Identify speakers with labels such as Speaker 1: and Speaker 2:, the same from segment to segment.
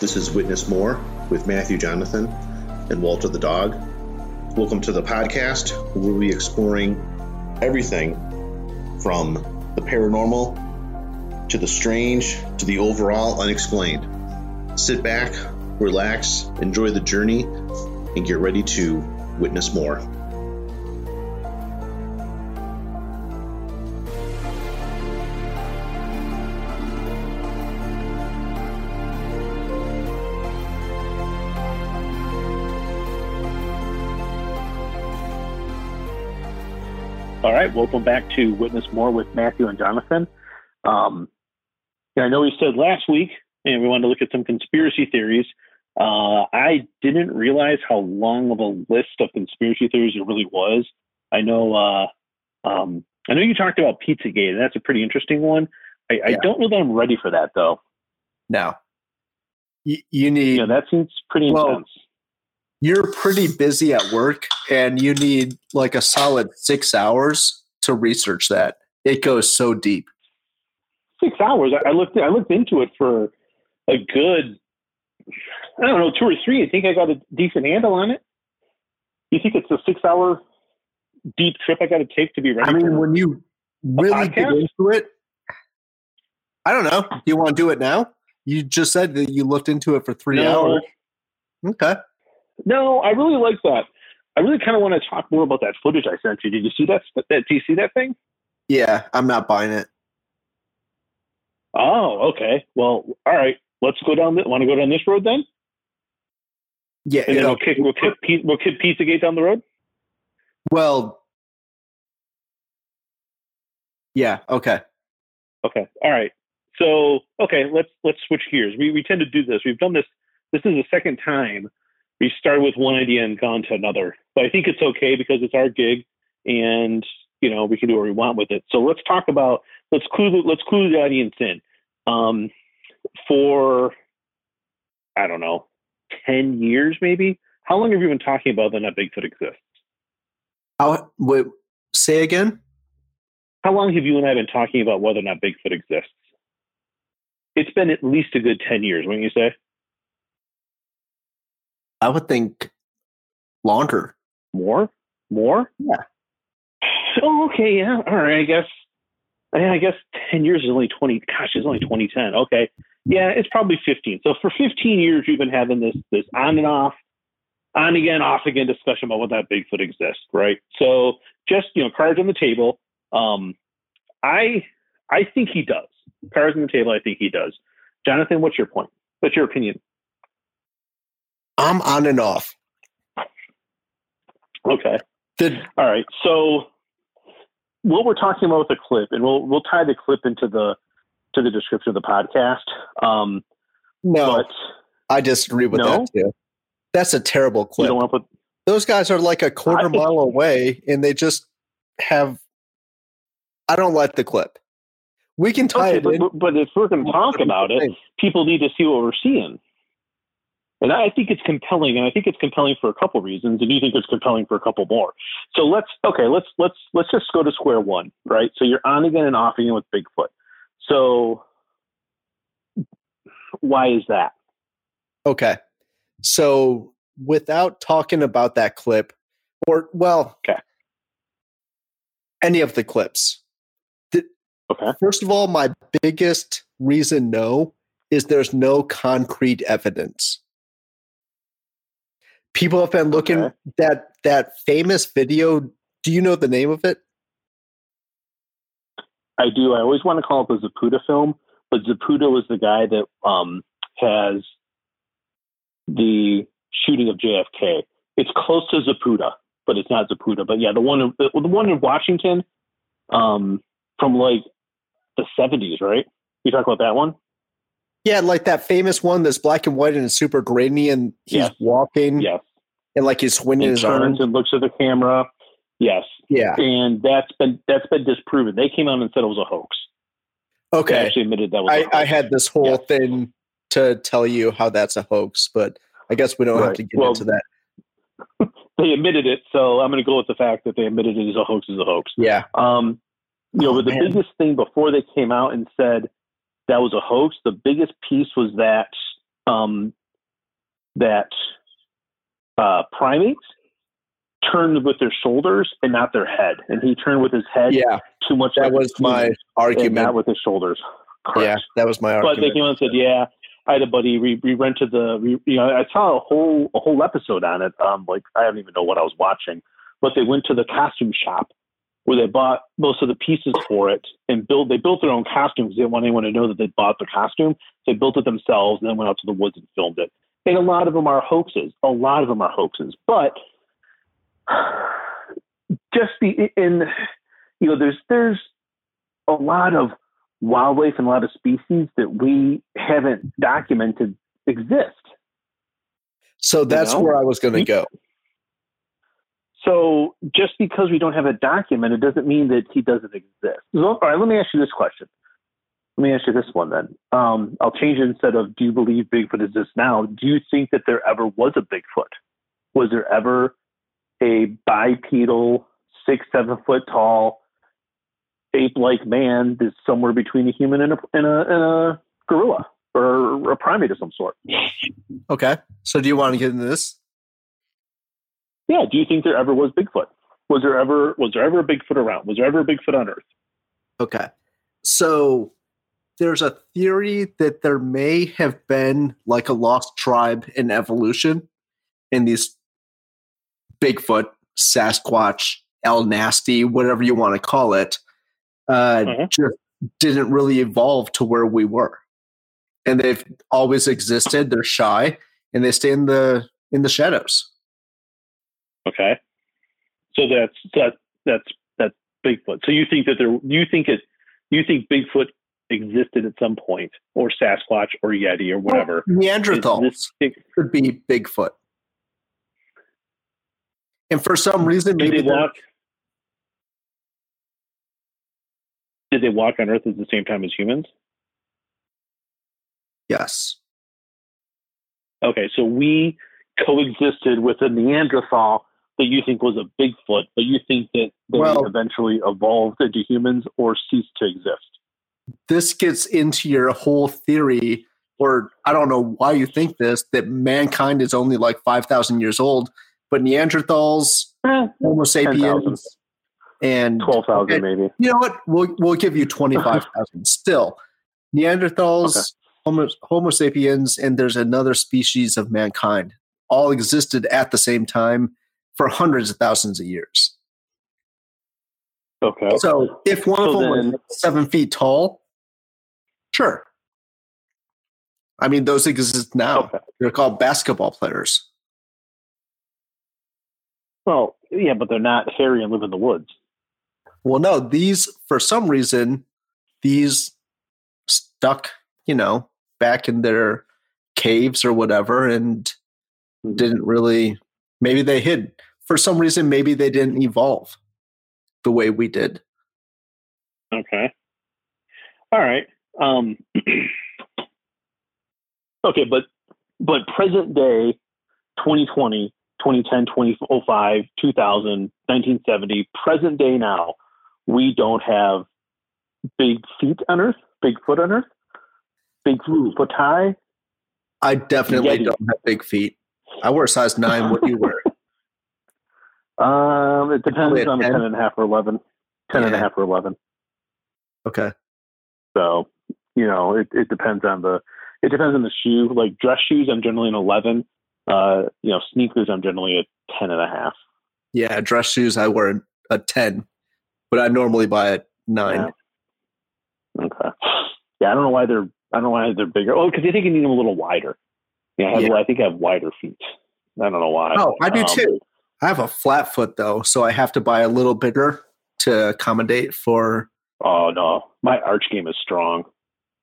Speaker 1: This is Witness More with Matthew Jonathan and Walter the dog. Welcome to the podcast. We'll be exploring everything from the paranormal to the strange to the overall unexplained. Sit back, relax, enjoy the journey, and get ready to witness more.
Speaker 2: Right, welcome back to Witness More with Matthew and Jonathan. Um, I know we said last week, and we wanted to look at some conspiracy theories. Uh, I didn't realize how long of a list of conspiracy theories it really was. I know, uh, um, I know you talked about Pizzagate, and that's a pretty interesting one. I, yeah. I don't know that I'm ready for that though.
Speaker 3: No, you, you need.
Speaker 2: You know, that seems pretty well, intense
Speaker 3: you're pretty busy at work and you need like a solid six hours to research that. It goes so deep.
Speaker 2: Six hours. I looked. I looked into it for a good, I don't know, two or three. I think I got a decent handle on it. You think it's a six-hour deep trip I got to take to be ready?
Speaker 3: I mean, when you really get into it, I don't know. You want to do it now? You just said that you looked into it for three no. hours. Okay.
Speaker 2: No, I really like that. I really kind of want to talk more about that footage I sent you. Did you see that? That do you see that thing?
Speaker 3: Yeah, I'm not buying it.
Speaker 2: Oh, okay. Well, all right. Let's go down. The, want to go down this road then?
Speaker 3: Yeah,
Speaker 2: and then we'll kick we'll kick we'll kick Pizzagate down the road.
Speaker 3: Well, yeah. Okay.
Speaker 2: Okay. All right. So okay, let's let's switch gears. We we tend to do this. We've done this. This is the second time we started with one idea and gone to another. But I think it's okay because it's our gig and you know we can do what we want with it. So let's talk about let's clue the, let's clue the audience in. Um, for I don't know, ten years maybe. How long have you been talking about that Bigfoot exists?
Speaker 3: How wait, say again?
Speaker 2: How long have you and I been talking about whether or not Bigfoot exists? It's been at least a good ten years, wouldn't you say?
Speaker 3: I would think longer.
Speaker 2: More? More?
Speaker 3: Yeah.
Speaker 2: Oh, okay. Yeah. All right. I guess. I guess ten years is only twenty. Gosh, it's only twenty ten. Okay. Yeah, it's probably fifteen. So for fifteen years, you've been having this this on and off, on again, off again discussion about whether that Bigfoot exists, right? So just you know, cards on the table. Um, I I think he does. Cards on the table. I think he does. Jonathan, what's your point? What's your opinion?
Speaker 3: I'm on and off.
Speaker 2: Okay. Did, All right. So what we're talking about with the clip, and we'll we'll tie the clip into the to the description of the podcast. Um,
Speaker 3: no, but, I disagree with no? that too. That's a terrible clip. Put, Those guys are like a quarter mile away, and they just have. I don't like the clip. We can tie okay, it
Speaker 2: but,
Speaker 3: in.
Speaker 2: But if we're going to talk about it, people need to see what we're seeing. And I think it's compelling, and I think it's compelling for a couple reasons, and you think it's compelling for a couple more. So let's okay, let's let's let's just go to square one, right? So you're on again and off again with Bigfoot. So why is that?
Speaker 3: Okay. So without talking about that clip, or well,
Speaker 2: okay,
Speaker 3: any of the clips. The,
Speaker 2: okay.
Speaker 3: First of all, my biggest reason no is there's no concrete evidence people have been looking okay. that that famous video. Do you know the name of it?
Speaker 2: I do. I always want to call it the Zapruder film, but Zapruder was the guy that um, has the shooting of JFK. It's close to Zapruder, but it's not Zapruder. But yeah, the one the, the one in Washington um, from like the seventies, right? You talk about that one?
Speaker 3: Yeah, like that famous one that's black and white and it's super grainy, and he's yes. walking.
Speaker 2: Yes.
Speaker 3: And like he's swinging
Speaker 2: and
Speaker 3: his
Speaker 2: turns
Speaker 3: arms
Speaker 2: and looks at the camera. Yes.
Speaker 3: Yeah.
Speaker 2: And that's been that's been disproven. They came out and said it was a hoax.
Speaker 3: Okay.
Speaker 2: They actually admitted that was.
Speaker 3: I, I had this whole yes. thing to tell you how that's a hoax, but I guess we don't right. have to get well, into that.
Speaker 2: they admitted it, so I'm going to go with the fact that they admitted it as a hoax is a hoax.
Speaker 3: Yeah.
Speaker 2: Um, you know, oh, but the biggest thing before they came out and said that was a hoax, the biggest piece was that um, that uh, primates turned with their shoulders and not their head, and he turned with his head.
Speaker 3: Yeah,
Speaker 2: too much.
Speaker 3: That was my argument.
Speaker 2: not with his shoulders. Correct.
Speaker 3: Yeah, that was my argument.
Speaker 2: But they came and said, "Yeah, I had a buddy. We, we rented the. We, you know, I saw a whole a whole episode on it. Um, like I don't even know what I was watching, but they went to the costume shop where they bought most of the pieces for it and built. They built their own costumes. They didn't want anyone to know that they bought the costume. So they built it themselves and then went out to the woods and filmed it. And a lot of them are hoaxes. A lot of them are hoaxes. But just the in you know, there's there's a lot of wildlife and a lot of species that we haven't documented exist.
Speaker 3: So that's you know? where I was going to go.
Speaker 2: So just because we don't have a document, it doesn't mean that he doesn't exist. So, all right, let me ask you this question. Let me ask you this one then. Um, I'll change it instead of do you believe Bigfoot exists now? Do you think that there ever was a Bigfoot? Was there ever a bipedal, six, seven foot tall, ape like man that's somewhere between a human and a, and a, and a gorilla or a primate of some sort?
Speaker 3: Okay. So do you want to get into this?
Speaker 2: Yeah. Do you think there ever was Bigfoot? Was there ever was there ever a Bigfoot around? Was there ever a Bigfoot on Earth?
Speaker 3: Okay. So there's a theory that there may have been like a lost tribe in evolution in these Bigfoot, Sasquatch, El Nasty, whatever you want to call it, uh, mm-hmm. just didn't really evolve to where we were. And they've always existed. They're shy and they stay in the in the shadows.
Speaker 2: Okay. So that's that that's that's Bigfoot. So you think that there you think it you think Bigfoot existed at some point, or Sasquatch, or Yeti, or whatever.
Speaker 3: Well, Neanderthals could be Bigfoot, and for some reason,
Speaker 2: did maybe they walk. Did they walk on Earth at the same time as humans?
Speaker 3: Yes.
Speaker 2: Okay, so we coexisted with a Neanderthal that you think was a Bigfoot, but you think that they well, eventually evolved into humans or ceased to exist
Speaker 3: this gets into your whole theory, or I don't know why you think this, that mankind is only like 5,000 years old, but Neanderthals, eh, Homo sapiens, 10, and
Speaker 2: 12,000 okay, maybe.
Speaker 3: You know what? We'll, we'll give you 25,000. Still, Neanderthals, okay. Homo, Homo sapiens, and there's another species of mankind all existed at the same time for hundreds of thousands of years.
Speaker 2: Okay.
Speaker 3: So if one so of them then, was seven feet tall, sure. I mean, those exist now. Okay. They're called basketball players.
Speaker 2: Well, yeah, but they're not hairy and live in the woods.
Speaker 3: Well, no, these, for some reason, these stuck, you know, back in their caves or whatever and mm-hmm. didn't really, maybe they hid. For some reason, maybe they didn't evolve the way we did.
Speaker 2: Okay. All right. Um, okay, but but present day 2020, 2010, 2005, 2000, 1970, present day now, we don't have big feet on Earth, big foot on Earth, big foot high.
Speaker 3: I definitely Yeti. don't have big feet. I wear a size nine. What do you wear?
Speaker 2: Um, it depends on 10? the 10 and a half or 11. 10 yeah. and a half or 11.
Speaker 3: Okay.
Speaker 2: So, you know, it, it depends on the, it depends on the shoe. Like dress shoes, I'm generally an 11. Uh, you know, sneakers, I'm generally a 10 and a half.
Speaker 3: Yeah. Dress shoes, I wear a 10, but I normally buy a nine.
Speaker 2: Yeah. Okay. Yeah. I don't know why they're, I don't know why they're bigger. Oh, because they think you need them a little wider. Yeah, I, have, yeah. I think I have wider feet. I don't know why.
Speaker 3: Oh, I do um, too. I have a flat foot though, so I have to buy a little bigger to accommodate for.
Speaker 2: Oh no, my arch game is strong.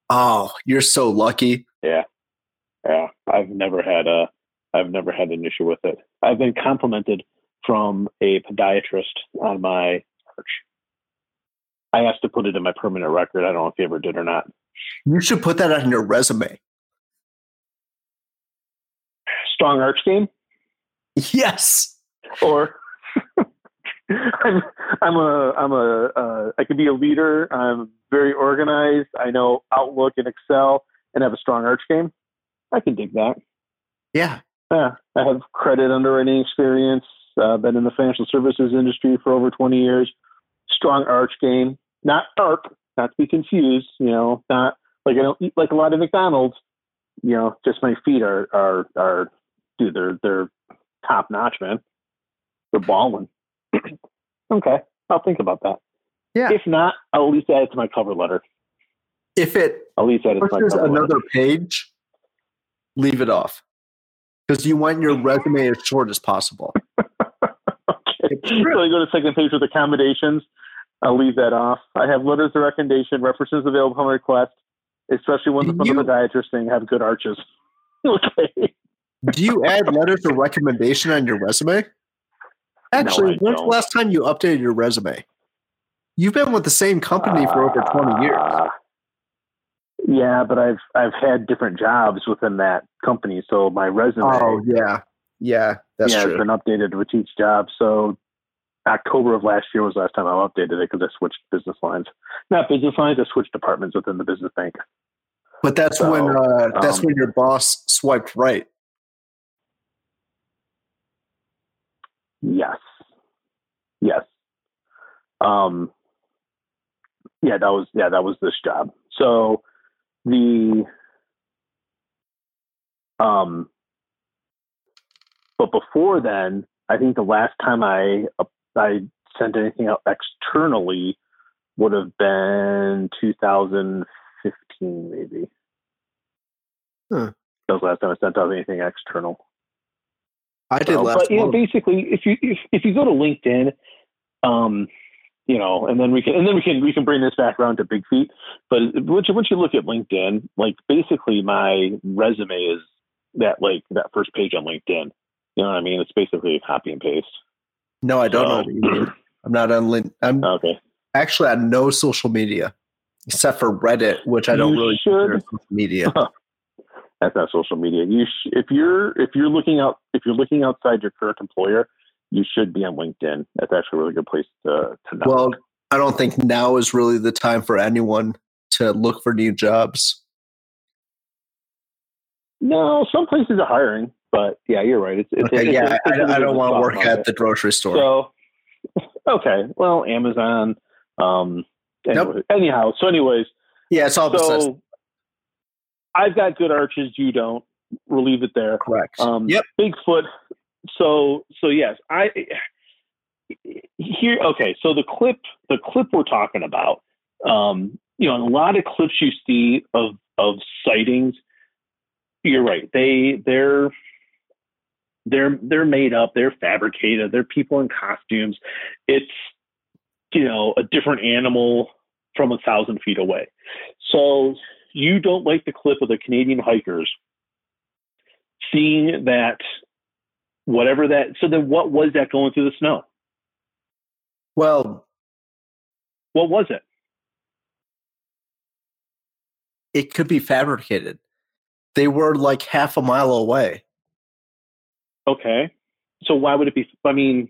Speaker 3: Oh, you're so lucky.
Speaker 2: Yeah, yeah. I've never had a, I've never had an issue with it. I've been complimented from a podiatrist on my arch. I asked to put it in my permanent record. I don't know if you ever did or not.
Speaker 3: You should put that on your resume.
Speaker 2: Strong arch game.
Speaker 3: Yes
Speaker 2: or I'm I'm a I'm a uh, I can be a leader. I'm very organized. I know Outlook and Excel, and have a strong arch game. I can dig that.
Speaker 3: Yeah.
Speaker 2: Yeah. I have credit underwriting experience. Uh, been in the financial services industry for over 20 years. Strong arch game, not ARP, not to be confused. You know, not like I don't eat like a lot of McDonald's. You know, just my feet are are are dude, they're they're top notch, man. They're balling. okay, I'll think about that.
Speaker 3: Yeah.
Speaker 2: If not, I'll at least add it to my cover letter.
Speaker 3: If it
Speaker 2: at least add it to my cover
Speaker 3: another
Speaker 2: letter.
Speaker 3: page, leave it off because you want your resume as short as possible.
Speaker 2: okay. So I go to second page with accommodations. I'll leave that off. I have letters of recommendation, references available upon request, especially ones from the podiatrist saying have good arches. okay.
Speaker 3: Do you add letters of recommendation on your resume? Actually, no, when's the last time you updated your resume? You've been with the same company uh, for over 20 years. Uh,
Speaker 2: yeah, but I've I've had different jobs within that company, so my resume.
Speaker 3: Oh yeah, yeah, that's
Speaker 2: yeah,
Speaker 3: true.
Speaker 2: it's been updated with each job. So October of last year was the last time I updated it because I switched business lines. Not business lines, I switched departments within the business bank.
Speaker 3: But that's so, when uh, that's um, when your boss swiped right.
Speaker 2: Yes. Yes. Um. Yeah, that was yeah that was this job. So the um. But before then, I think the last time I I sent anything out externally would have been 2015, maybe.
Speaker 3: Huh.
Speaker 2: That was the last time I sent out anything external.
Speaker 3: I did so, last.
Speaker 2: But you know, basically, if you if, if you go to LinkedIn, um, you know, and then we can and then we can we can bring this back around to Big Feet. But once you once you look at LinkedIn, like basically my resume is that like that first page on LinkedIn. You know what I mean? It's basically a copy and paste.
Speaker 3: No, I don't so, know what you mean. I'm not on LinkedIn. I'm
Speaker 2: okay.
Speaker 3: Actually, on no social media except for Reddit, which I don't
Speaker 2: you
Speaker 3: really
Speaker 2: should.
Speaker 3: social media.
Speaker 2: That's not social media. You sh- if you're if you're looking out if you're looking outside your current employer, you should be on LinkedIn. That's actually a really good place to to know.
Speaker 3: Well, I don't think now is really the time for anyone to look for new jobs.
Speaker 2: No, some places are hiring. But yeah, you're right. It's, it's,
Speaker 3: okay,
Speaker 2: it's,
Speaker 3: yeah, I, I, don't want to work at the grocery store.
Speaker 2: So, okay, well, Amazon. Um, anyway, nope. Anyhow, so anyways,
Speaker 3: yeah, it's all.
Speaker 2: So, I've got good arches. You don't. We'll leave it there.
Speaker 3: Correct.
Speaker 2: Um,
Speaker 3: yep.
Speaker 2: Bigfoot. So so yes, I here. Okay, so the clip the clip we're talking about. Um, you know, a lot of clips you see of of sightings. You're right. They they're they're they're made up, they're fabricated, they're people in costumes. It's you know a different animal from a thousand feet away. So you don't like the clip of the Canadian hikers seeing that whatever that so then what was that going through the snow?
Speaker 3: Well
Speaker 2: what was it?
Speaker 3: It could be fabricated. They were like half a mile away.
Speaker 2: Okay. So why would it be? I mean,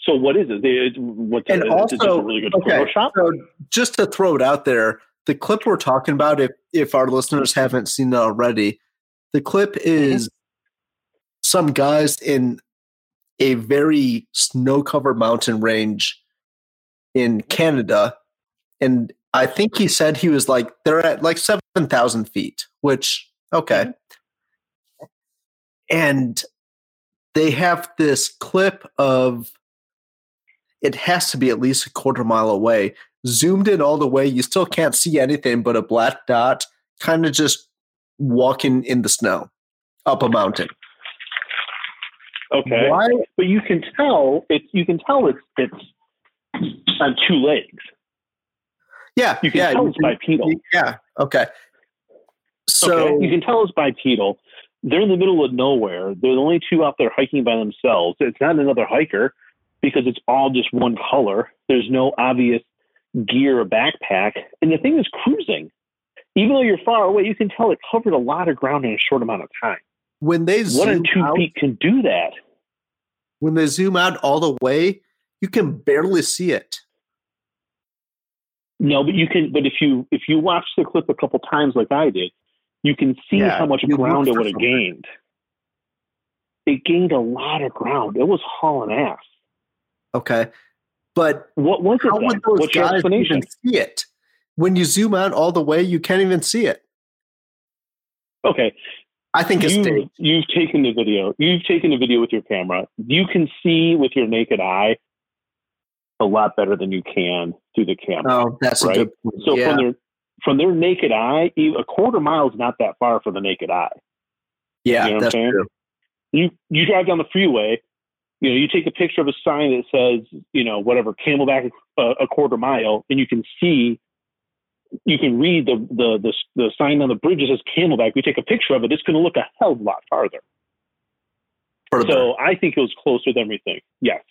Speaker 2: so what is it? They, what's
Speaker 3: and
Speaker 2: it,
Speaker 3: also,
Speaker 2: a really good
Speaker 3: okay,
Speaker 2: Photoshop?
Speaker 3: So just to throw it out there, the clip we're talking about, if if our listeners haven't seen it already, the clip mm-hmm. is some guys in a very snow-covered mountain range in Canada, and I think he said he was like they're at like seven thousand feet, which okay. Mm-hmm. And they have this clip of it has to be at least a quarter mile away zoomed in all the way you still can't see anything but a black dot kind of just walking in the snow up a mountain
Speaker 2: okay Why? but you can tell it's you can tell it's it's on two legs
Speaker 3: yeah
Speaker 2: you can
Speaker 3: yeah,
Speaker 2: tell it's bipedal
Speaker 3: yeah okay so
Speaker 2: okay. you can tell it's bipedal they're in the middle of nowhere. They're the only two out there hiking by themselves. It's not another hiker because it's all just one color. There's no obvious gear or backpack. And the thing is cruising. Even though you're far away, you can tell it covered a lot of ground in a short amount of time.
Speaker 3: When they
Speaker 2: one and two
Speaker 3: out,
Speaker 2: feet can do that.
Speaker 3: When they zoom out all the way, you can barely see it.
Speaker 2: No, but you can. But if you if you watch the clip a couple times, like I did, you can see yeah, how much ground it would have gained. It gained a lot of ground. It was hauling ass.
Speaker 3: Okay. But
Speaker 2: what was it? How then? would those What's guys even
Speaker 3: see it? When you zoom out all the way, you can't even see it.
Speaker 2: Okay.
Speaker 3: I think it's
Speaker 2: you, You've taken the video. You've taken the video with your camera. You can see with your naked eye a lot better than you can through the camera.
Speaker 3: Oh, that's right? a good point.
Speaker 2: So yeah. from their from their naked eye, a quarter mile is not that far for the naked eye.
Speaker 3: Yeah, you know that's true.
Speaker 2: You you drive down the freeway, you know, you take a picture of a sign that says, you know, whatever, Camelback a, a quarter mile, and you can see you can read the, the, the, the sign on the bridge that says Camelback. We take a picture of it, it's going to look a hell of a lot farther. Further. So I think it was closer than we think. Yes.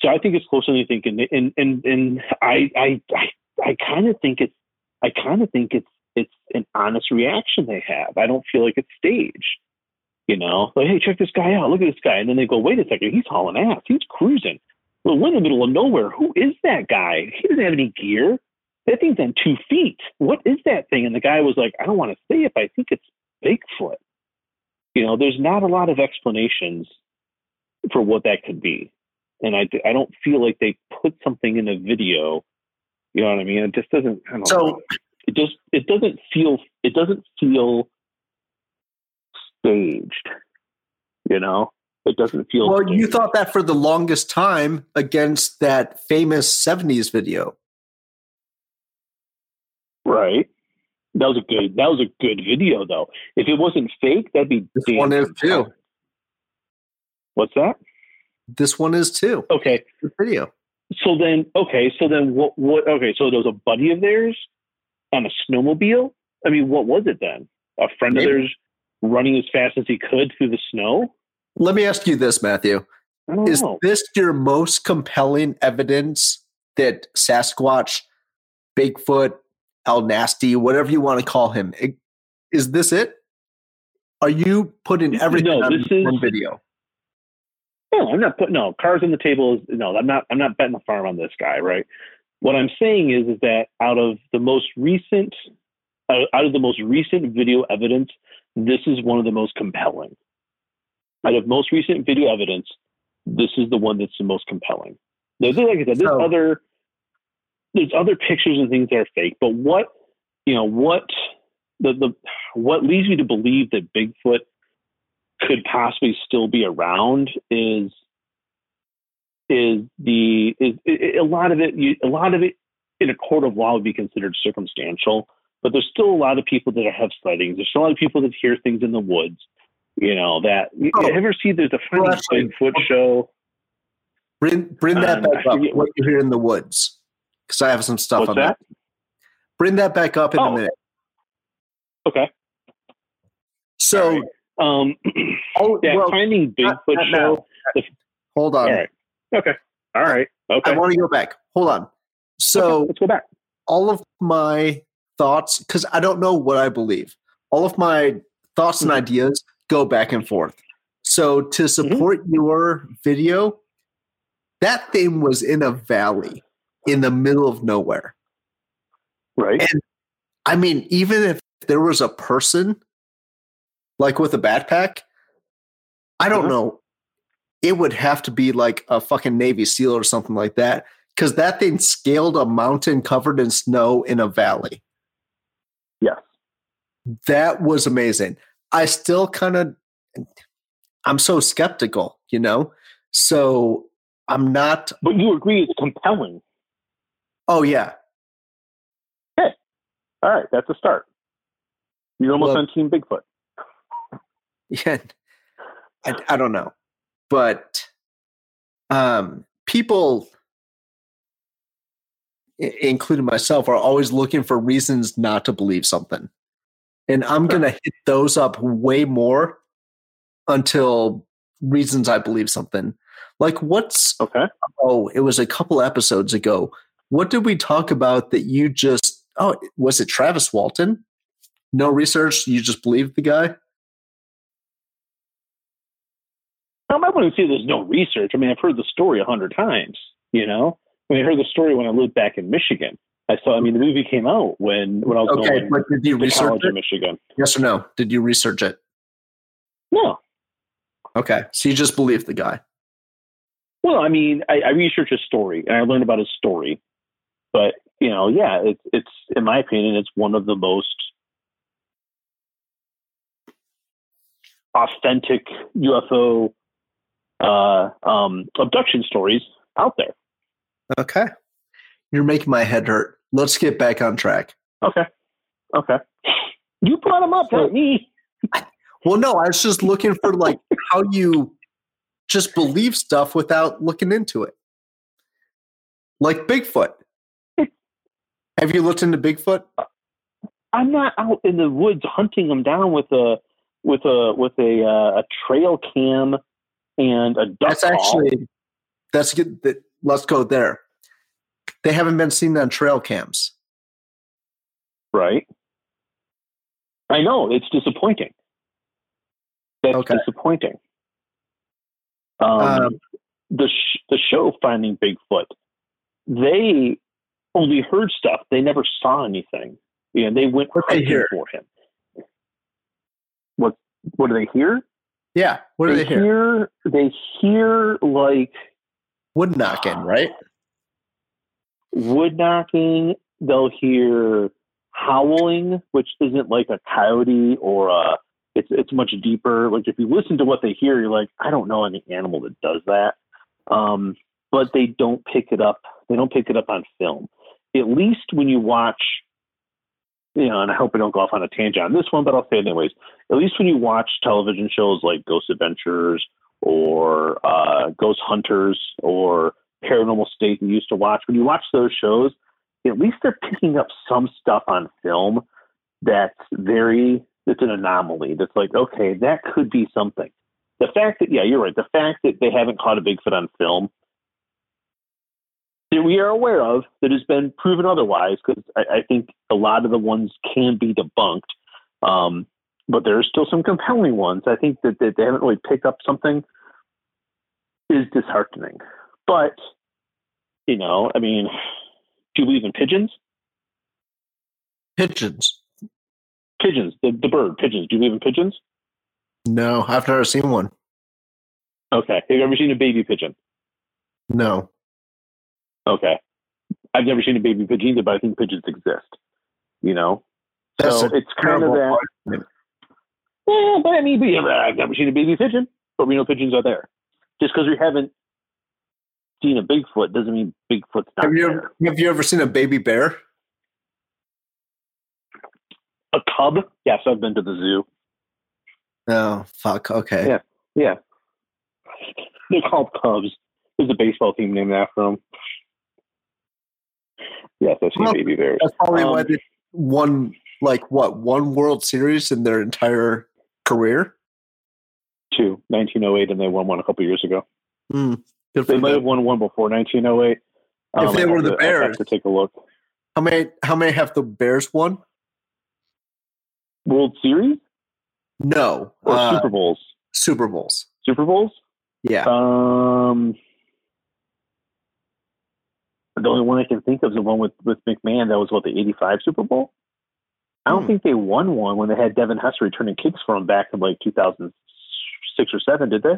Speaker 2: So I think it's closer than you think, and and and, and I I I, I kind of think it's I kind of think it's it's an honest reaction they have. I don't feel like it's staged. You know, like hey, check this guy out. Look at this guy, and then they go, wait a second, he's hauling ass. He's cruising. Well, we're in the middle of nowhere. Who is that guy? He doesn't have any gear. That thing's on two feet. What is that thing? And the guy was like, I don't want to say it, but I think it's Bigfoot. You know, there's not a lot of explanations for what that could be. And I, I don't feel like they put something in a video. You know what I mean? It just doesn't.
Speaker 3: So
Speaker 2: know. it just it doesn't feel it doesn't feel staged. You know, it doesn't feel.
Speaker 3: Well, staged. you thought that for the longest time against that famous '70s video.
Speaker 2: Right. That was a good. That was a good video, though. If it wasn't fake, that'd be.
Speaker 3: This one is too.
Speaker 2: What's that?
Speaker 3: This one is too.
Speaker 2: Okay.
Speaker 3: Video.
Speaker 2: So then, okay. So then, what? What? Okay. So there was a buddy of theirs on a snowmobile. I mean, what was it then? A friend Maybe. of theirs running as fast as he could through the snow.
Speaker 3: Let me ask you this, Matthew: Is know. this your most compelling evidence that Sasquatch, Bigfoot, El Nasty, whatever you want to call him. Is this it? Are you putting everything no, on this is, video?
Speaker 2: No, I'm not putting no cars on the table. Is, no, I'm not. I'm not betting the farm on this guy. Right. What I'm saying is, is that out of the most recent, uh, out of the most recent video evidence, this is one of the most compelling. Out of most recent video evidence, this is the one that's the most compelling. There's, like I said, there's so, other there's other pictures and things that are fake, but what you know what the the what leads me to believe that Bigfoot could possibly still be around is is the is, is a lot of it you, a lot of it in a court of law would be considered circumstantial, but there's still a lot of people that have sightings. There's still a lot of people that hear things in the woods. You know that oh, you ever see there's a funny Bigfoot show.
Speaker 3: Bring bring that um, back up. What you hear in the woods because I have some stuff on
Speaker 2: that? that.
Speaker 3: Bring that back up in oh. a minute.
Speaker 2: Okay.
Speaker 3: So, right.
Speaker 2: um, oh, yeah, well, finding Bigfoot not, not show. The,
Speaker 3: Hold on.
Speaker 2: All right. Okay. All right. Okay.
Speaker 3: I want to go back. Hold on. So
Speaker 2: okay, let's go back.
Speaker 3: All of my thoughts, because I don't know what I believe. All of my thoughts mm-hmm. and ideas go back and forth. So to mm-hmm. support mm-hmm. your video, that thing was in a valley in the middle of nowhere.
Speaker 2: Right.
Speaker 3: And I mean, even if there was a person like with a backpack, I don't uh-huh. know. It would have to be like a fucking Navy SEAL or something like that. Because that thing scaled a mountain covered in snow in a valley. That was amazing. I still kind of, I'm so skeptical, you know? So I'm not.
Speaker 2: But you agree it's compelling.
Speaker 3: Oh yeah.
Speaker 2: Okay. All right, that's a start. You're almost well, on Team Bigfoot.
Speaker 3: Yeah. I, I don't know. But um people including myself are always looking for reasons not to believe something. And I'm going to hit those up way more until reasons I believe something. Like what's
Speaker 2: Okay.
Speaker 3: Oh, it was a couple episodes ago what did we talk about that you just, oh, was it Travis Walton? No research, you just believe the guy?
Speaker 2: Um, I wouldn't say there's no research. I mean, I've heard the story a hundred times, you know? I mean, I heard the story when I lived back in Michigan. I saw. I mean, the movie came out when when I was okay, going
Speaker 3: but did you research it?
Speaker 2: in Michigan.
Speaker 3: Yes or no? Did you research it?
Speaker 2: No.
Speaker 3: Okay, so you just believe the guy.
Speaker 2: Well, I mean, I, I researched his story and I learned about his story, but you know, yeah, it's it's in my opinion, it's one of the most authentic UFO uh, um, abduction stories out there.
Speaker 3: Okay. You're making my head hurt. Let's get back on track.
Speaker 2: Okay. Okay. You brought them up, not me.
Speaker 3: Well, no, I was just looking for like how you just believe stuff without looking into it. Like Bigfoot. Have you looked into Bigfoot?
Speaker 2: I'm not out in the woods hunting them down with a with a with a uh, a trail cam and a duck.
Speaker 3: That's actually that's good. Let's go there. They haven't been seen on trail cams.
Speaker 2: Right. I know it's disappointing. That's okay. disappointing. Um, um, the sh- the show Finding Bigfoot, they only heard stuff. They never saw anything. You know, they went hunting for him. What what do they hear?
Speaker 3: Yeah, what do they, they hear?
Speaker 2: hear? They hear like
Speaker 3: wood knocking, right?
Speaker 2: Wood knocking. They'll hear howling, which isn't like a coyote or a. It's it's much deeper. Like if you listen to what they hear, you're like, I don't know any animal that does that. Um, but they don't pick it up. They don't pick it up on film. At least when you watch, you know, and I hope I don't go off on a tangent on this one, but I'll say it anyways. At least when you watch television shows like Ghost Adventures or uh, Ghost Hunters or Paranormal State you used to watch, when you watch those shows, at least they're picking up some stuff on film that's very it's an anomaly. That's like, okay, that could be something. The fact that yeah, you're right. The fact that they haven't caught a Bigfoot on film that we are aware of that has been proven otherwise, because I, I, think a lot of the ones can be debunked. Um, but there are still some compelling ones. I think that, that they haven't really picked up something is disheartening. But you know, I mean, do you believe in pigeons?
Speaker 3: Pigeons.
Speaker 2: Pigeons, the, the bird, pigeons. Do you believe in pigeons?
Speaker 3: No, I've never seen one.
Speaker 2: Okay. Have you ever seen a baby pigeon?
Speaker 3: No.
Speaker 2: Okay. I've never seen a baby pigeon either, but I think pigeons exist. You know? That's so it's kind of that. Yeah, but I mean, but, yeah, I've never seen a baby pigeon, but we know pigeons are there. Just because we haven't seen a Bigfoot doesn't mean Bigfoot's not
Speaker 3: have you,
Speaker 2: there.
Speaker 3: Have you ever seen a baby bear?
Speaker 2: A cub? Yes, I've been to the zoo.
Speaker 3: Oh, fuck. Okay.
Speaker 2: Yeah. Yeah. They're called cubs. There's a baseball team named after them. Yes, I've seen well, baby bears.
Speaker 3: That's probably um, why they won, like, what, one World Series in their entire career?
Speaker 2: Two, 1908, and they won one a couple years ago.
Speaker 3: Mm.
Speaker 2: Good they might have won one before 1908.
Speaker 3: Um, if they were the
Speaker 2: to,
Speaker 3: Bears,
Speaker 2: to take a look.
Speaker 3: How many? How many have the Bears won?
Speaker 2: World Series?
Speaker 3: No,
Speaker 2: or uh, Super Bowls.
Speaker 3: Super Bowls.
Speaker 2: Super Bowls?
Speaker 3: Yeah.
Speaker 2: Um, the only one I can think of is the one with with McMahon. That was what the '85 Super Bowl. I don't hmm. think they won one when they had Devin Hester returning kicks for them back in like 2006 or seven. Did they?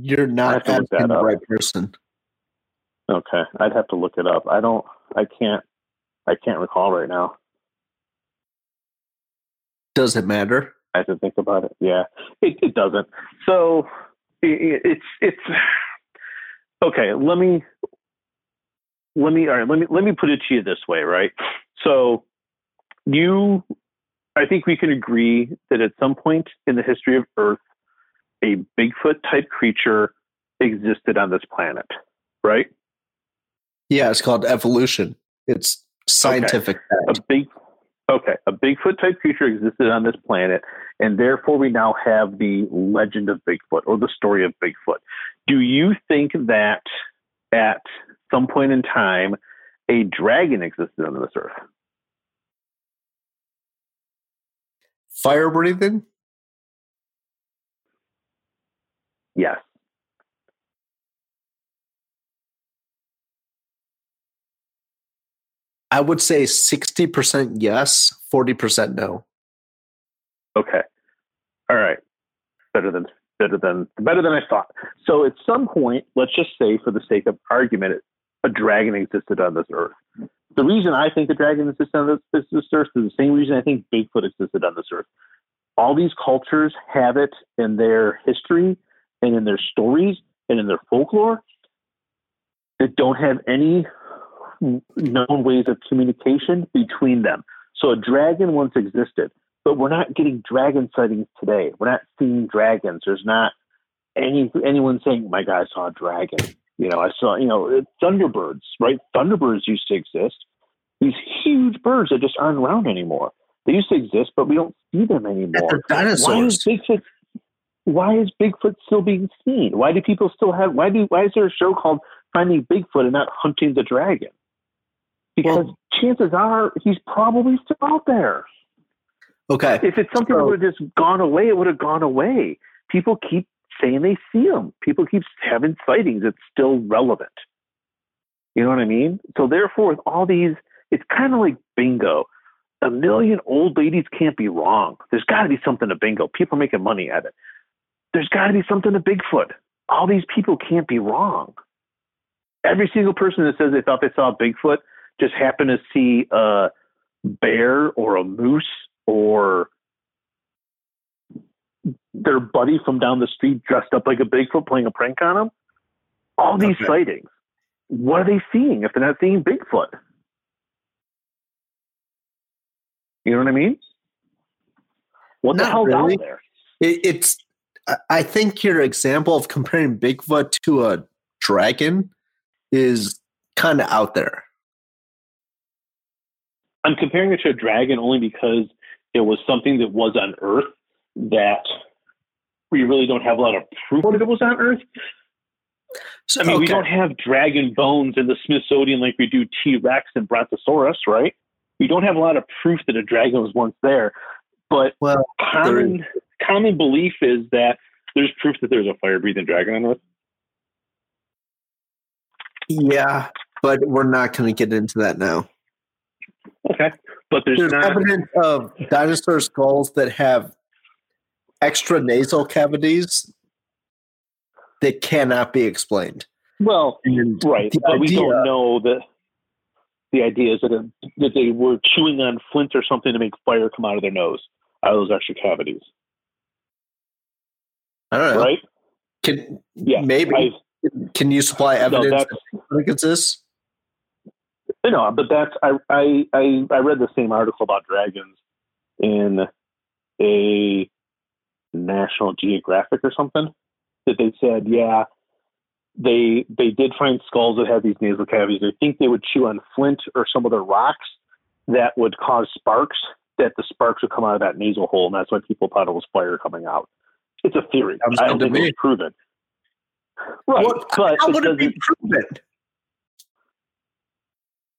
Speaker 3: You're not asking the right person.
Speaker 2: Okay, I'd have to look it up. I don't. I can't. I can't recall right now.
Speaker 3: Does it matter?
Speaker 2: I have to think about it. Yeah, it, it doesn't. So it, it's it's okay. Let me let me all right. Let me let me put it to you this way, right? So you, I think we can agree that at some point in the history of Earth, a Bigfoot type creature existed on this planet, right?
Speaker 3: Yeah, it's called evolution. It's scientific.
Speaker 2: Okay. A big okay, a Bigfoot type creature existed on this planet, and therefore we now have the legend of Bigfoot or the story of Bigfoot. Do you think that at some point in time a dragon existed on this earth?
Speaker 3: Fire breathing?
Speaker 2: Yes.
Speaker 3: I would say 60% yes, 40% no.
Speaker 2: Okay. All right. Better than better than better than I thought. So at some point, let's just say for the sake of argument, a dragon existed on this earth. The reason I think the dragon existed on this, this earth is the same reason I think Bigfoot existed on this earth. All these cultures have it in their history and in their stories and in their folklore that don't have any known ways of communication between them. So a dragon once existed, but we're not getting dragon sightings today. We're not seeing dragons. There's not any anyone saying, "My guy saw a dragon." You know, I saw. You know, thunderbirds. Right? Thunderbirds used to exist. These huge birds that just aren't around anymore. They used to exist, but we don't see them anymore.
Speaker 3: Dinosaurs.
Speaker 2: Why is Bigfoot? Why is Bigfoot still being seen? Why do people still have? Why do? Why is there a show called Finding Bigfoot and not Hunting the Dragon? Because well, chances are he's probably still out there.
Speaker 3: Okay.
Speaker 2: If it's something so, that would have just gone away, it would have gone away. People keep saying they see him. People keep having sightings. It's still relevant. You know what I mean? So therefore, with all these, it's kind of like bingo. A million old ladies can't be wrong. There's got to be something to bingo. People are making money at it. There's got to be something to Bigfoot. All these people can't be wrong. Every single person that says they thought they saw Bigfoot just happened to see a bear or a moose or their buddy from down the street dressed up like a Bigfoot playing a prank on them. All these okay. sightings. What are they seeing if they're not seeing Bigfoot? You know what I mean? What not the hell's really. out there?
Speaker 3: It, it's. I think your example of comparing Bigfoot to a dragon is kind of out there.
Speaker 2: I'm comparing it to a dragon only because it was something that was on Earth that we really don't have a lot of proof that it was on Earth. So, I mean, okay. we don't have dragon bones in the Smithsonian like we do T Rex and Brontosaurus, right? We don't have a lot of proof that a dragon was once there. But well, common common belief is that there's proof that there's a fire breathing dragon on Earth.
Speaker 3: Yeah, but we're not going to get into that now.
Speaker 2: Okay, but there's, there's not...
Speaker 3: evidence of dinosaur skulls that have extra nasal cavities that cannot be explained.
Speaker 2: Well, and right, but idea, we don't know that. The idea is that, it, that they were chewing on flint or something to make fire come out of their nose out of those extra cavities.
Speaker 3: I don't know.
Speaker 2: Right?
Speaker 3: Can yeah, maybe. I've, Can you supply evidence no, that exists?
Speaker 2: You know, but that's I, I I I read the same article about dragons in a National Geographic or something that they said, yeah, they they did find skulls that had these nasal cavities. They think they would chew on flint or some other rocks that would cause sparks. That the sparks would come out of that nasal hole, and that's why people thought it was fire coming out. It's a theory. I don't think it's proven. Right, well,
Speaker 3: but how would it be proven?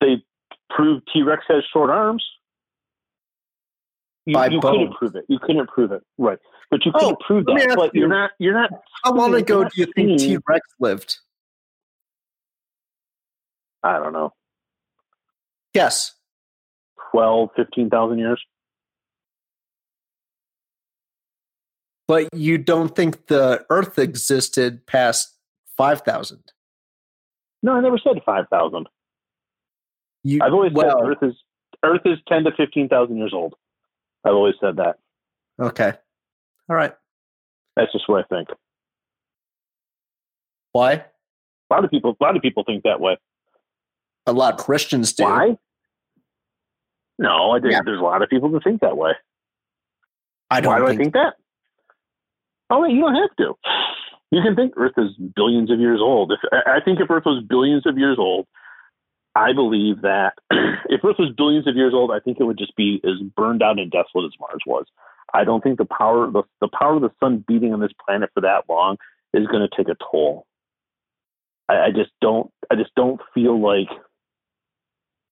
Speaker 2: they proved T Rex has short arms. You, you couldn't prove it. You couldn't prove it, right? But you couldn't oh, prove that. But you, are not. You're not.
Speaker 3: How long ago do you think T Rex lived?
Speaker 2: I don't know.
Speaker 3: Yes.
Speaker 2: 12, 15,000 years.
Speaker 3: But you don't think the Earth existed past 5,000?
Speaker 2: No, I never said 5,000. You, I've always well, said Earth is Earth is ten to fifteen thousand years old. I've always said that.
Speaker 3: Okay. All right.
Speaker 2: That's just what I think.
Speaker 3: Why?
Speaker 2: A lot of people. A lot of people think that way.
Speaker 3: A lot of Christians do.
Speaker 2: Why? No, I think yeah. there's a lot of people that think that way.
Speaker 3: I don't.
Speaker 2: Why do
Speaker 3: think
Speaker 2: I think that? Oh, you don't have to. You can think Earth is billions of years old. If I think if Earth was billions of years old, I believe that if Earth was billions of years old, I think it would just be as burned out and desolate as Mars was. I don't think the power the, the power of the sun beating on this planet for that long is going to take a toll. I, I, just don't. I just don't feel like.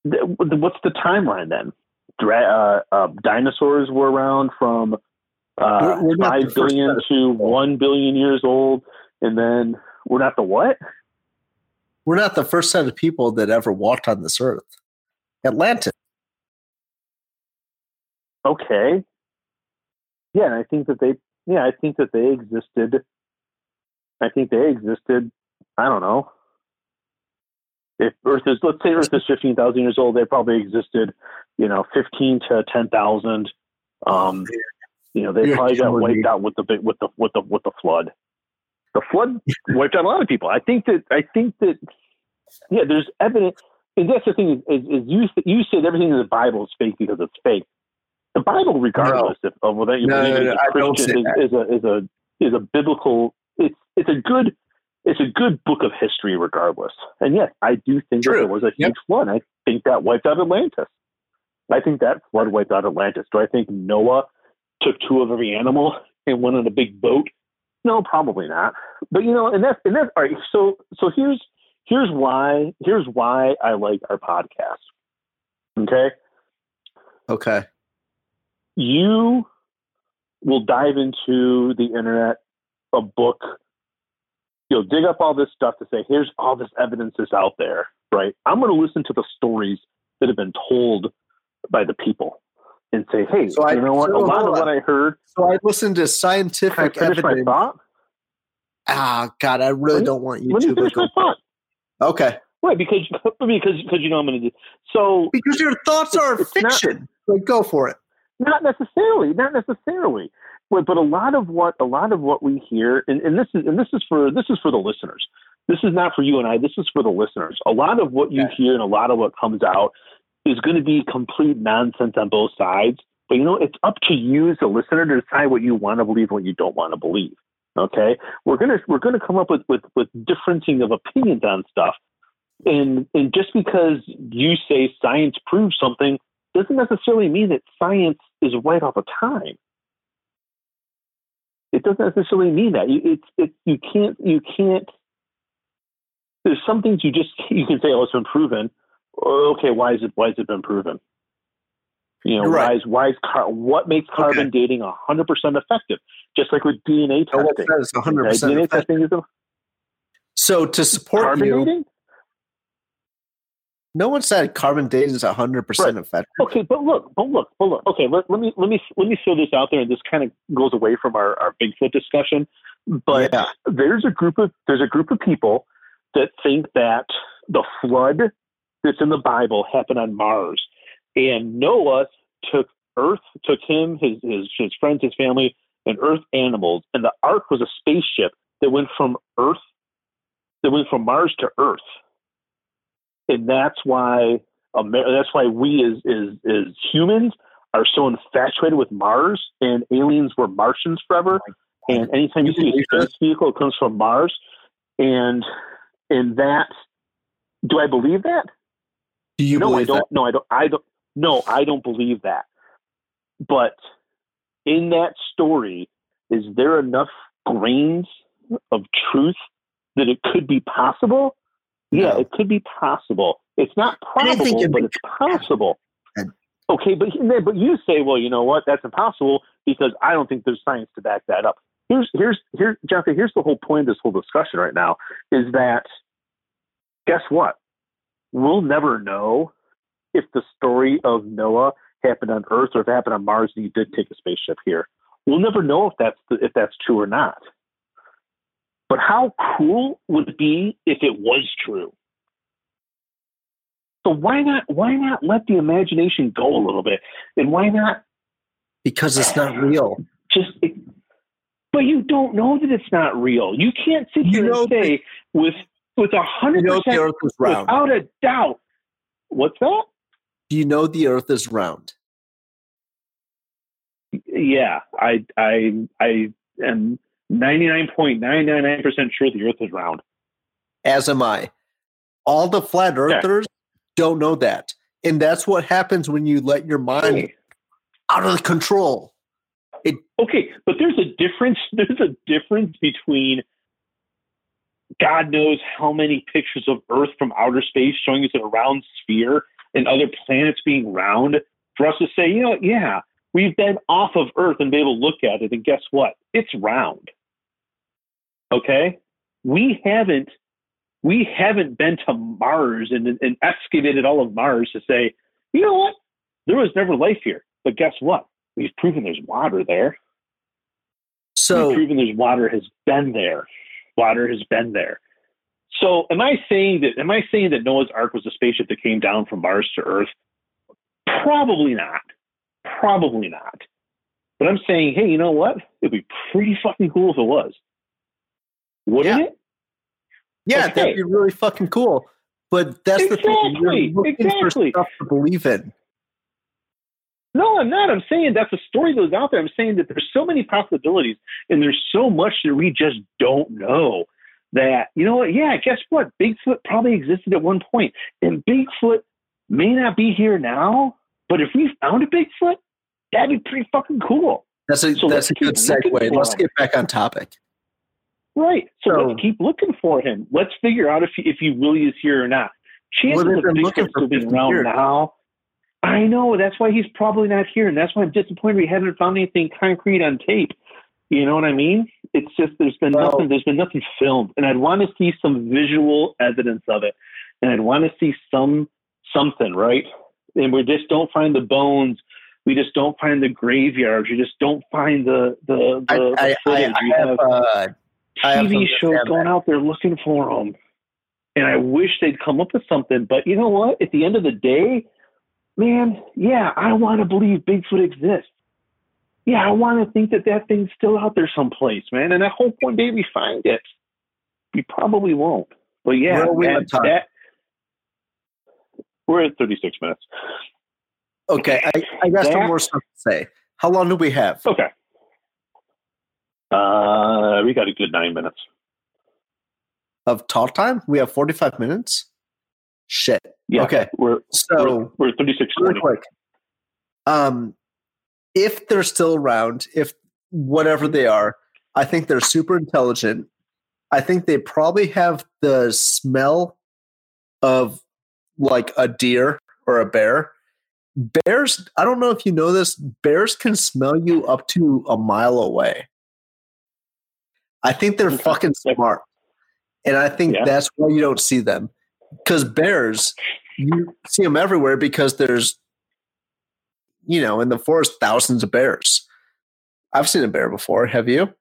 Speaker 2: What's the timeline then? Dra- uh, uh, dinosaurs were around from uh, five billion to one billion years old, and then we're not the what?
Speaker 3: we're not the first set of people that ever walked on this earth. Atlantis.
Speaker 2: Okay. Yeah, I think that they yeah, I think that they existed I think they existed, I don't know. If Earth is let's say Earth is fifteen thousand years old, they probably existed, you know, fifteen to ten thousand. Um you know, they You're probably got wiped me. out with the with the with the with the flood. The flood wiped out a lot of people. I think that I think that yeah, there's evidence and that's the thing is, is, is you you said everything in the Bible is fake because it's fake. The Bible, regardless no. of, whether you no, believe no, no, Christian, is, is, a is a is a biblical. It's it's a good it's a good book of history, regardless. And yes, I do think True. that there was a huge yep. flood. I think that wiped out Atlantis. I think that flood wiped out Atlantis. Do I think Noah took two of every animal and went on a big boat? No, probably not. But you know, and that's and that's all right. So so here's here's why here's why I like our podcast. Okay.
Speaker 3: Okay.
Speaker 2: You will dive into the internet, a book. You'll dig up all this stuff to say, here's all this evidence that's out there, right? I'm going to listen to the stories that have been told by the people and say, hey, so you I, know what? So a lot of what I heard.
Speaker 3: So I listened to scientific evidence. Ah, God, I really don't want you to.
Speaker 2: Finish my thought.
Speaker 3: Okay.
Speaker 2: Right, because because because you know I'm going to do so.
Speaker 3: Because your thoughts are fiction. Not, like, go for it.
Speaker 2: Not necessarily. Not necessarily. But, but a lot of what a lot of what we hear, and, and this is and this is for this is for the listeners. This is not for you and I. This is for the listeners. A lot of what you okay. hear and a lot of what comes out is going to be complete nonsense on both sides. But you know, it's up to you as a listener to decide what you want to believe and what you don't want to believe. Okay, we're gonna we're gonna come up with with with differencing of opinions on stuff, and and just because you say science proves something doesn't necessarily mean that science is right all the time. It doesn't necessarily mean that. It's it's you can't you can't. There's some things you just you can say, oh, it's been proven. Okay, why is it why has it been proven? You know, right. why is, why is car, what makes carbon okay. dating 100% effective? Just like with DNA testing.
Speaker 3: That is 100% DNA effective. testing is a, So to support carbon you, dating? No one said carbon dating is 100% right. effective.
Speaker 2: Okay, but look, but look, but look. Okay, let, let me let me let me throw this out there, and this kind of goes away from our, our Bigfoot discussion. But yeah. there's a group of there's a group of people that think that the flood that's in the Bible happened on Mars and Noah took Earth, took him, his, his, his friends, his family, and Earth animals. And the Ark was a spaceship that went from Earth, that went from Mars to Earth. And that's why that's why we as, as, as humans are so infatuated with Mars and aliens were Martians forever. And anytime you see a space vehicle, it comes from Mars. And and that do I believe that?
Speaker 3: Do you
Speaker 2: no,
Speaker 3: I
Speaker 2: don't.
Speaker 3: That?
Speaker 2: No, I don't. I don't. No, I don't believe that. But in that story, is there enough grains of truth that it could be possible? Yeah, it could be possible. It's not probable, but it's possible. Okay, but but you say, well, you know what? That's impossible because I don't think there's science to back that up. Here's here's here, Jeffrey. Here's the whole point of this whole discussion right now is that guess what? We'll never know if the story of Noah happened on Earth or if it happened on Mars and he did take a spaceship here. We'll never know if that's the, if that's true or not. But how cool would it be if it was true? So why not why not let the imagination go a little bit? And why not
Speaker 3: because it's not real.
Speaker 2: Just it, but you don't know that it's not real. You can't sit here you know, and say with with a hundred percent without a doubt. What's that?
Speaker 3: Do you know the Earth is round?
Speaker 2: Yeah, I I I am ninety nine point nine nine nine percent sure the Earth is round.
Speaker 3: As am I. All the flat earthers yeah. don't know that, and that's what happens when you let your mind hey. out of control.
Speaker 2: It, okay, but there's a difference. There's a difference between God knows how many pictures of Earth from outer space showing us a round sphere and other planets being round for us to say, you know, yeah, we've been off of Earth and be able to look at it, and guess what? It's round. Okay, we haven't we haven't been to Mars and, and excavated all of Mars to say, you know what? There was never life here. But guess what? We've proven there's water there. So We've proven there's water has been there. Water has been there. So am I saying that am I saying that Noah's Ark was a spaceship that came down from Mars to Earth? Probably not. Probably not. But I'm saying, hey, you know what? It'd be pretty fucking cool if it was. Wouldn't
Speaker 3: yeah.
Speaker 2: it?
Speaker 3: Yeah, okay. that'd be really fucking cool. But that's exactly. the thing. You're looking exactly. for stuff to believe in.
Speaker 2: No, I'm not. I'm saying that's a story that's out there. I'm saying that there's so many possibilities and there's so much that we just don't know that, you know what? Yeah, guess what? Bigfoot probably existed at one point, and Bigfoot may not be here now, but if we found a Bigfoot, that'd be pretty fucking cool.
Speaker 3: That's a, so that's a good segue. Let's get back on topic.
Speaker 2: Right. So, so, let's keep looking for him. Let's figure out if he, if he really is here or not. Chances well, of Bigfoot still being around years. now I know. That's why he's probably not here. And that's why I'm disappointed we haven't found anything concrete on tape. You know what I mean? It's just there's been well, nothing there's been nothing filmed. And I'd want to see some visual evidence of it. And I'd want to see some something, right? And we just don't find the bones. We just don't find the graveyards. You just don't find the the, the, I, the footage. I, I, have, uh, TV shows going out there looking for them. And I wish they'd come up with something. But you know what? At the end of the day, man, yeah, I want to believe Bigfoot exists. Yeah, I want to think that that thing's still out there someplace, man. And I hope one day we find it. We probably won't. But yeah, that, we're at 36 minutes.
Speaker 3: Okay, I, I got that, some more stuff to say. How long do we have?
Speaker 2: Okay. Uh, we got a good nine minutes.
Speaker 3: Of talk time? We have 45 minutes? Shit.
Speaker 2: Yeah.
Speaker 3: Okay.
Speaker 2: We're so we're, we're 36 really quick.
Speaker 3: Um, if they're still around, if whatever they are, I think they're super intelligent. I think they probably have the smell of like a deer or a bear. Bears, I don't know if you know this, bears can smell you up to a mile away. I think they're fucking smart. And I think yeah. that's why you don't see them because bears, you see them everywhere because there's, you know, in the forest, thousands of bears. I've seen a bear before. Have you?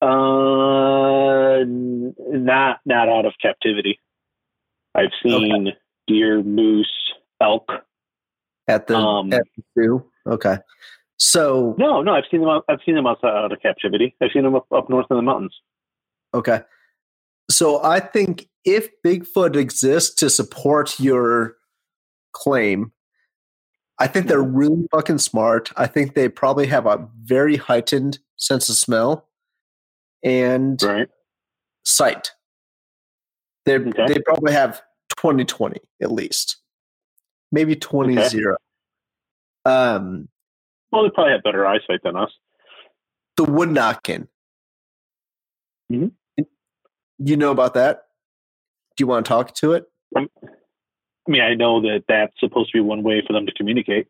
Speaker 2: Uh, not not out of captivity. I've seen okay. deer, moose, elk
Speaker 3: at the um, at the zoo. Okay, so
Speaker 2: no, no, I've seen them. I've seen them outside out of captivity. I've seen them up, up north in the mountains.
Speaker 3: Okay, so I think if Bigfoot exists to support your claim, I think they're really fucking smart. I think they probably have a very heightened sense of smell and
Speaker 2: right.
Speaker 3: sight. They okay. they probably have 2020 at least. Maybe 20 okay. zero. Um
Speaker 2: well they probably have better eyesight than us.
Speaker 3: The wood knocking. Mm-hmm. You know about that? Do you want to talk to it?
Speaker 2: I mean, I know that that's supposed to be one way for them to communicate.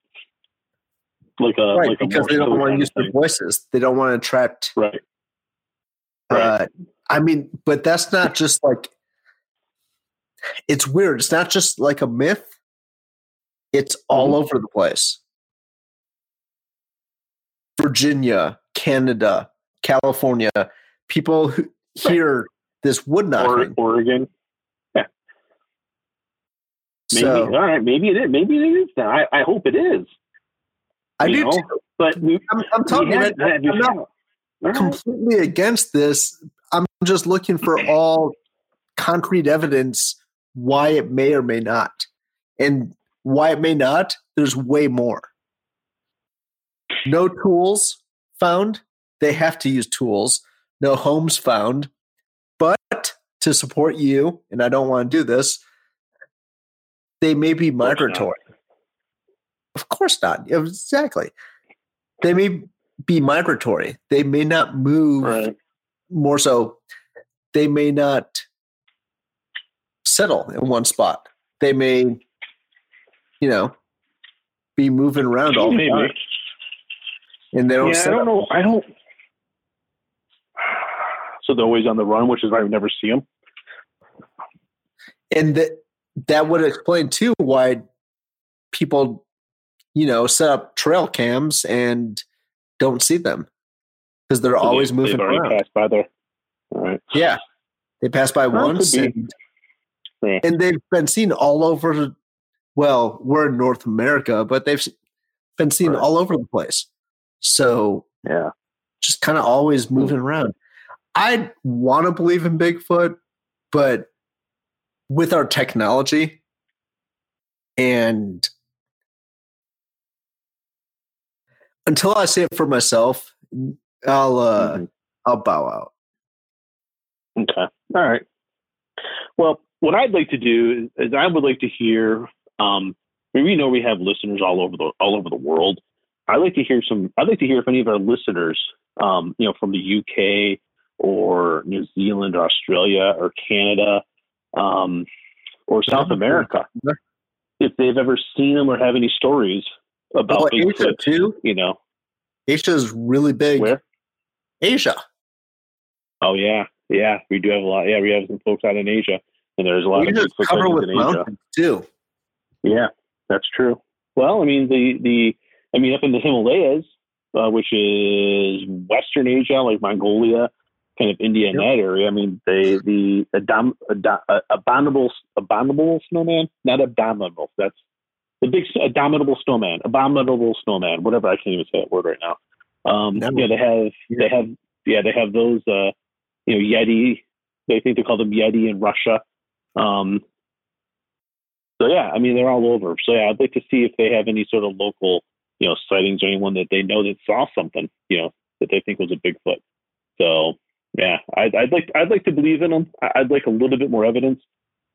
Speaker 2: Like a
Speaker 3: right,
Speaker 2: like
Speaker 3: because they don't want to use their voices. They don't want to attract.
Speaker 2: Right.
Speaker 3: Uh, right. I mean, but that's not just like. It's weird. It's not just like a myth. It's all mm-hmm. over the place. Virginia, Canada, California, people who hear this wood knocking.
Speaker 2: Oregon. Yeah. Maybe so, all right. Maybe it is. Maybe it is. I, I hope it is.
Speaker 3: I do.
Speaker 2: But we,
Speaker 3: I'm, I'm telling you, I'm not right. completely against this. I'm just looking for all concrete evidence why it may or may not, and why it may not. There's way more. No tools found. They have to use tools. No homes found to support you, and I don't want to do this, they may be migratory. Of course not. Exactly. They may be migratory. They may not move right. more so. They may not settle in one spot. They may, you know, be moving around all the time. And they don't.
Speaker 2: Yeah, I don't know. I don't so they're always on the run, which is why we never see them.
Speaker 3: And that that would explain too why people, you know, set up trail cams and don't see them because they're so always they, moving around.
Speaker 2: Passed by there. All right.
Speaker 3: Yeah, they pass by well, once, and, yeah. and they've been seen all over. Well, we're in North America, but they've been seen right. all over the place. So
Speaker 2: yeah,
Speaker 3: just kind of always hmm. moving around. I want to believe in Bigfoot, but with our technology and until I see it for myself, I'll uh mm-hmm. I'll bow out.
Speaker 2: Okay. All right. Well, what I'd like to do is, is I would like to hear um we know we have listeners all over the all over the world. I'd like to hear some I'd like to hear if any of our listeners um, you know, from the UK or New Zealand or Australia or Canada um, or South America, if they've ever seen them or have any stories about oh, Asia too. You know,
Speaker 3: Asia's really big.
Speaker 2: Where?
Speaker 3: Asia.
Speaker 2: Oh yeah, yeah. We do have a lot. Yeah, we have some folks out in Asia, and there's a lot we of
Speaker 3: just cover with in Asia too.
Speaker 2: Yeah, that's true. Well, I mean the the I mean up in the Himalayas, uh, which is Western Asia, like Mongolia, kind of India and yep. that area. I mean, they the uh, abominable abominable snowman, not abominable. That's the big abominable snowman, abominable snowman. Whatever I can't even say that word right now. Um, no. Yeah, they have they have yeah they have those uh, you know Yeti. They think they call them Yeti in Russia. Um, so yeah, I mean they're all over. So yeah, I'd like to see if they have any sort of local you know sightings or anyone that they know that saw something you know that they think was a Bigfoot. So yeah, I'd, I'd like I'd like to believe in them. I'd like a little bit more evidence.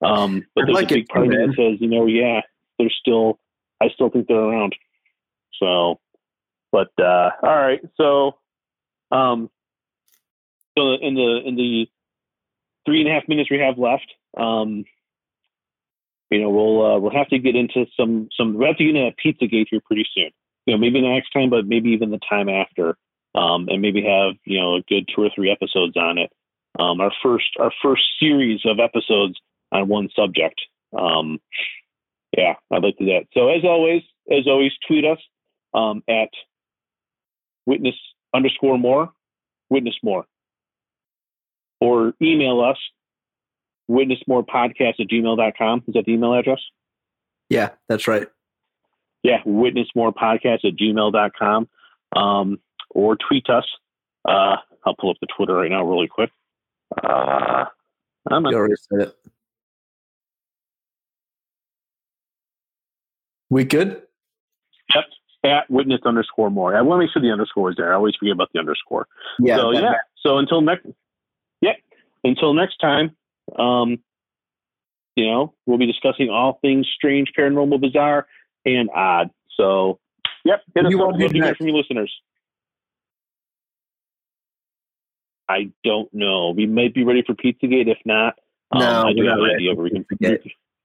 Speaker 2: Um, but I'd there's like a big part of me that says, you know, yeah, they're still. I still think they're around. So, but uh, all right. So, um, so in the in the three and a half minutes we have left, um, you know, we'll uh, we'll have to get into some some. we have to get into Pizzagate here pretty soon. You know, maybe next time, but maybe even the time after um, and maybe have you know a good two or three episodes on it. Um, our first our first series of episodes on one subject. Um, yeah, I'd like to do that. So as always, as always, tweet us um, at witness underscore more, witness more, or email us witnessmorepodcast at gmail.com. Is that the email address?
Speaker 3: Yeah, that's right.
Speaker 2: Yeah, witnessmorepodcast at gmail.com. Um, or tweet us. Uh, I'll pull up the Twitter right now, really quick. Uh, I'm you already said it.
Speaker 3: We good?
Speaker 2: Yep. At witness underscore more. I want to make sure the underscore is there. I always forget about the underscore. Yeah. So yeah. So until next. Yeah. Until next time. Um, you know, we'll be discussing all things strange, paranormal, bizarre, and odd. So, yep. Hit us you up. We'll from your listeners. I don't know. We might be ready for Pizzagate. If not,
Speaker 3: um, no, I do have an idea.
Speaker 2: we can,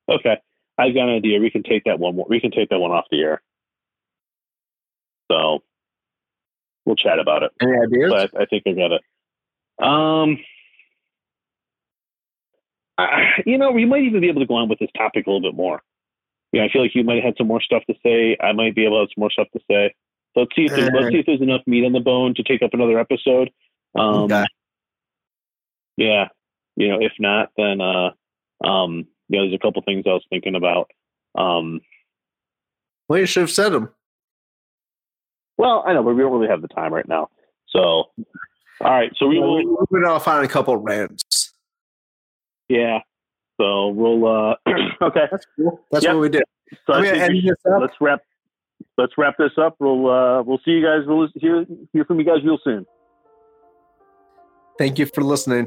Speaker 2: okay, I got an idea. We can take that one. We can take that one off the air. So we'll chat about it.
Speaker 3: Any ideas?
Speaker 2: But I think I got it. Um, I, you know, we might even be able to go on with this topic a little bit more. Yeah, I feel like you might have some more stuff to say. I might be able to have some more stuff to say. let's see if there's, uh, let's see if there's enough meat on the bone to take up another episode. Um, okay. Yeah, you know, if not, then uh, um, yeah, there's a couple things I was thinking about. Um,
Speaker 3: well, you should have said them.
Speaker 2: Well, I know, but we don't really have the time right now. So, all right, so we will.
Speaker 3: We're gonna find a couple rants.
Speaker 2: Yeah. So we'll. uh Okay.
Speaker 3: That's cool. That's yep. what we did.
Speaker 2: So I mean, we let's wrap. Let's wrap this up. We'll uh we'll see you guys. We'll hear hear from you guys real soon.
Speaker 3: Thank you for listening.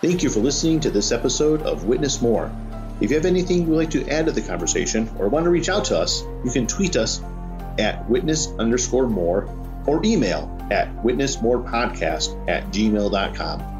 Speaker 1: Thank you for listening to this episode of Witness More. If you have anything you'd like to add to the conversation or want to reach out to us, you can tweet us at witness underscore more or email at witnessmorepodcast at gmail.com.